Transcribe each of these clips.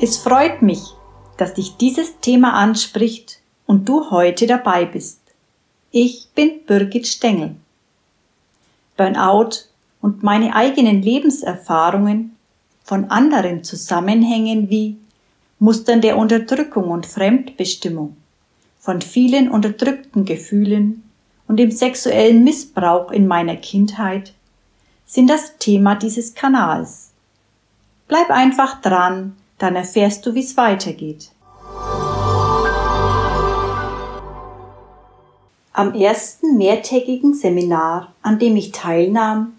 Es freut mich, dass dich dieses Thema anspricht und du heute dabei bist. Ich bin Birgit Stengel. Burnout und meine eigenen Lebenserfahrungen von anderen Zusammenhängen wie Mustern der Unterdrückung und Fremdbestimmung, von vielen unterdrückten Gefühlen und dem sexuellen Missbrauch in meiner Kindheit sind das Thema dieses Kanals. Bleib einfach dran, dann erfährst du, wie es weitergeht. Am ersten mehrtägigen Seminar, an dem ich teilnahm,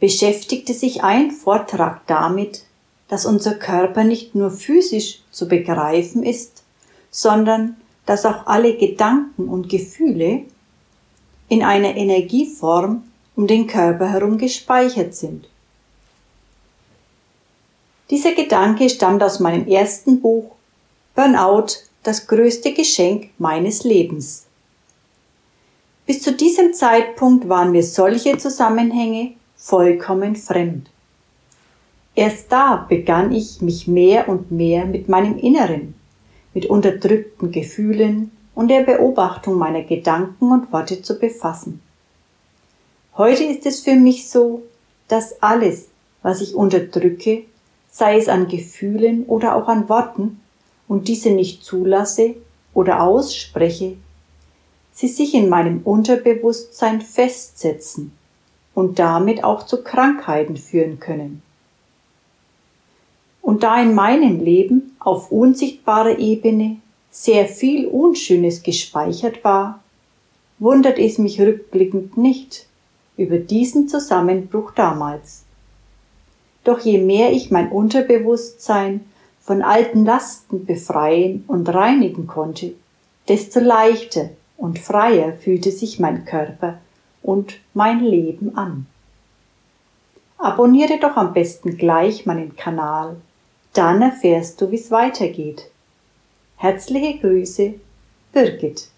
beschäftigte sich ein Vortrag damit, dass unser Körper nicht nur physisch zu begreifen ist, sondern dass auch alle Gedanken und Gefühle in einer Energieform um den Körper herum gespeichert sind. Dieser Gedanke stammt aus meinem ersten Buch Burnout, das größte Geschenk meines Lebens. Bis zu diesem Zeitpunkt waren mir solche Zusammenhänge vollkommen fremd. Erst da begann ich mich mehr und mehr mit meinem Inneren, mit unterdrückten Gefühlen und der Beobachtung meiner Gedanken und Worte zu befassen. Heute ist es für mich so, dass alles, was ich unterdrücke, sei es an Gefühlen oder auch an Worten, und diese nicht zulasse oder ausspreche, sie sich in meinem Unterbewusstsein festsetzen und damit auch zu Krankheiten führen können. Und da in meinem Leben auf unsichtbarer Ebene sehr viel Unschönes gespeichert war, wundert es mich rückblickend nicht über diesen Zusammenbruch damals. Doch je mehr ich mein Unterbewusstsein von alten Lasten befreien und reinigen konnte, desto leichter und freier fühlte sich mein Körper und mein Leben an. Abonniere doch am besten gleich meinen Kanal, dann erfährst du, wie es weitergeht. Herzliche Grüße, Birgit.